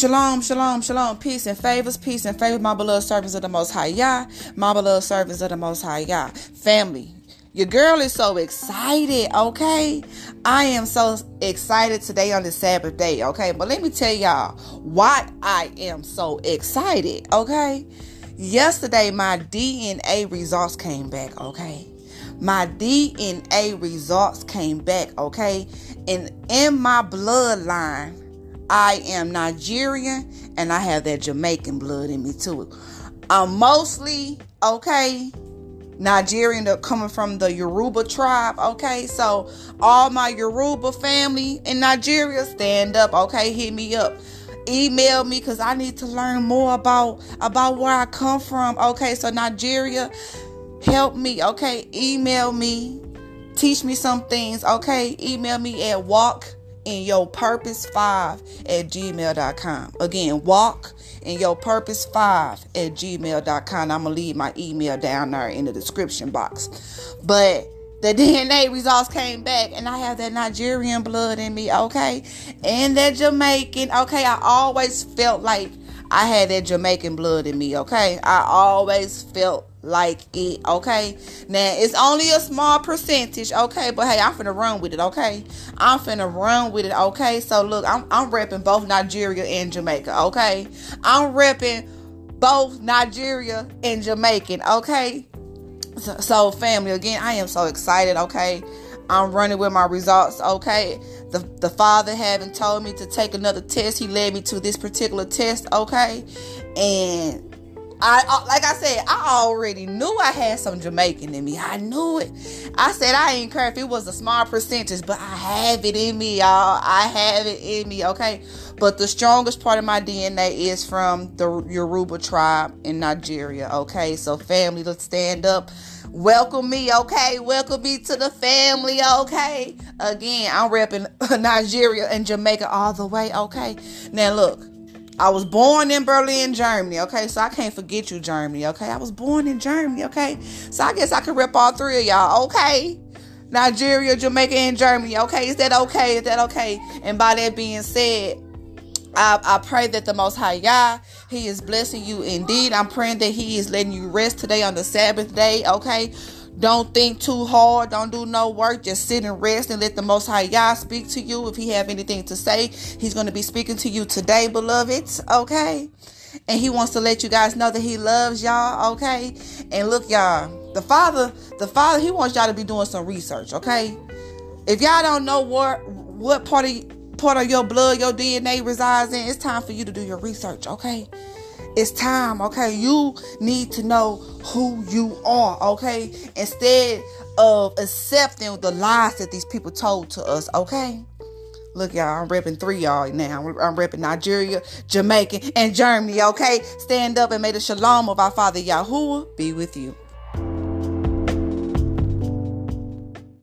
Shalom, shalom, shalom, peace and favors, peace and favor, my beloved servants of the Most High Yah, my beloved servants of the Most High Yah. Family, your girl is so excited, okay? I am so excited today on the Sabbath day, okay? But let me tell y'all why I am so excited, okay? Yesterday, my DNA results came back, okay? My DNA results came back, okay? And in my bloodline, I am Nigerian and I have that Jamaican blood in me too. I'm mostly, okay, Nigerian coming from the Yoruba tribe, okay? So all my Yoruba family in Nigeria, stand up, okay? Hit me up. Email me because I need to learn more about about where I come from. Okay, so Nigeria, help me, okay? Email me, teach me some things, okay? Email me at walk in your purpose 5 at gmail.com. Again, walk in your purpose 5 at gmail.com. I'm going to leave my email down there in the description box. But the DNA results came back, and I have that Nigerian blood in me, okay? And that Jamaican, okay? I always felt like I had that Jamaican blood in me, okay? I always felt like it, okay? Now, it's only a small percentage, okay? But hey, I'm finna run with it, okay? I'm finna run with it, okay? So, look, I'm, I'm repping both Nigeria and Jamaica, okay? I'm repping both Nigeria and Jamaican, okay? So, so, family, again, I am so excited, okay? I'm running with my results, okay? The, the father having told me to take another test. He led me to this particular test, okay? And I like I said, I already knew I had some Jamaican in me. I knew it. I said I ain't care if it was a small percentage, but I have it in me, y'all. I have it in me, okay? But the strongest part of my DNA is from the Yoruba tribe in Nigeria, okay? So family, let's stand up. Welcome me, okay? Welcome me to the family, okay? Again, I'm repping Nigeria and Jamaica all the way, okay? Now look, I was born in Berlin, Germany. Okay, so I can't forget you, Germany. Okay, I was born in Germany. Okay, so I guess I could rip all three of y'all. Okay, Nigeria, Jamaica, and Germany. Okay, is that okay? Is that okay? And by that being said, I, I pray that the Most High Yah, He is blessing you indeed. I'm praying that He is letting you rest today on the Sabbath day. Okay. Don't think too hard. Don't do no work. Just sit and rest and let the Most High Yah speak to you. If He have anything to say, He's going to be speaking to you today, beloveds. Okay. And He wants to let you guys know that He loves y'all. Okay. And look, y'all, the Father, the Father, He wants y'all to be doing some research. Okay. If y'all don't know what what part of part of your blood, your DNA resides in, it's time for you to do your research. Okay. It's time, okay? You need to know who you are, okay? Instead of accepting the lies that these people told to us, okay? Look, y'all, I'm repping three y'all now. I'm repping Nigeria, Jamaica, and Germany, okay? Stand up and may the shalom of our Father Yahuwah be with you.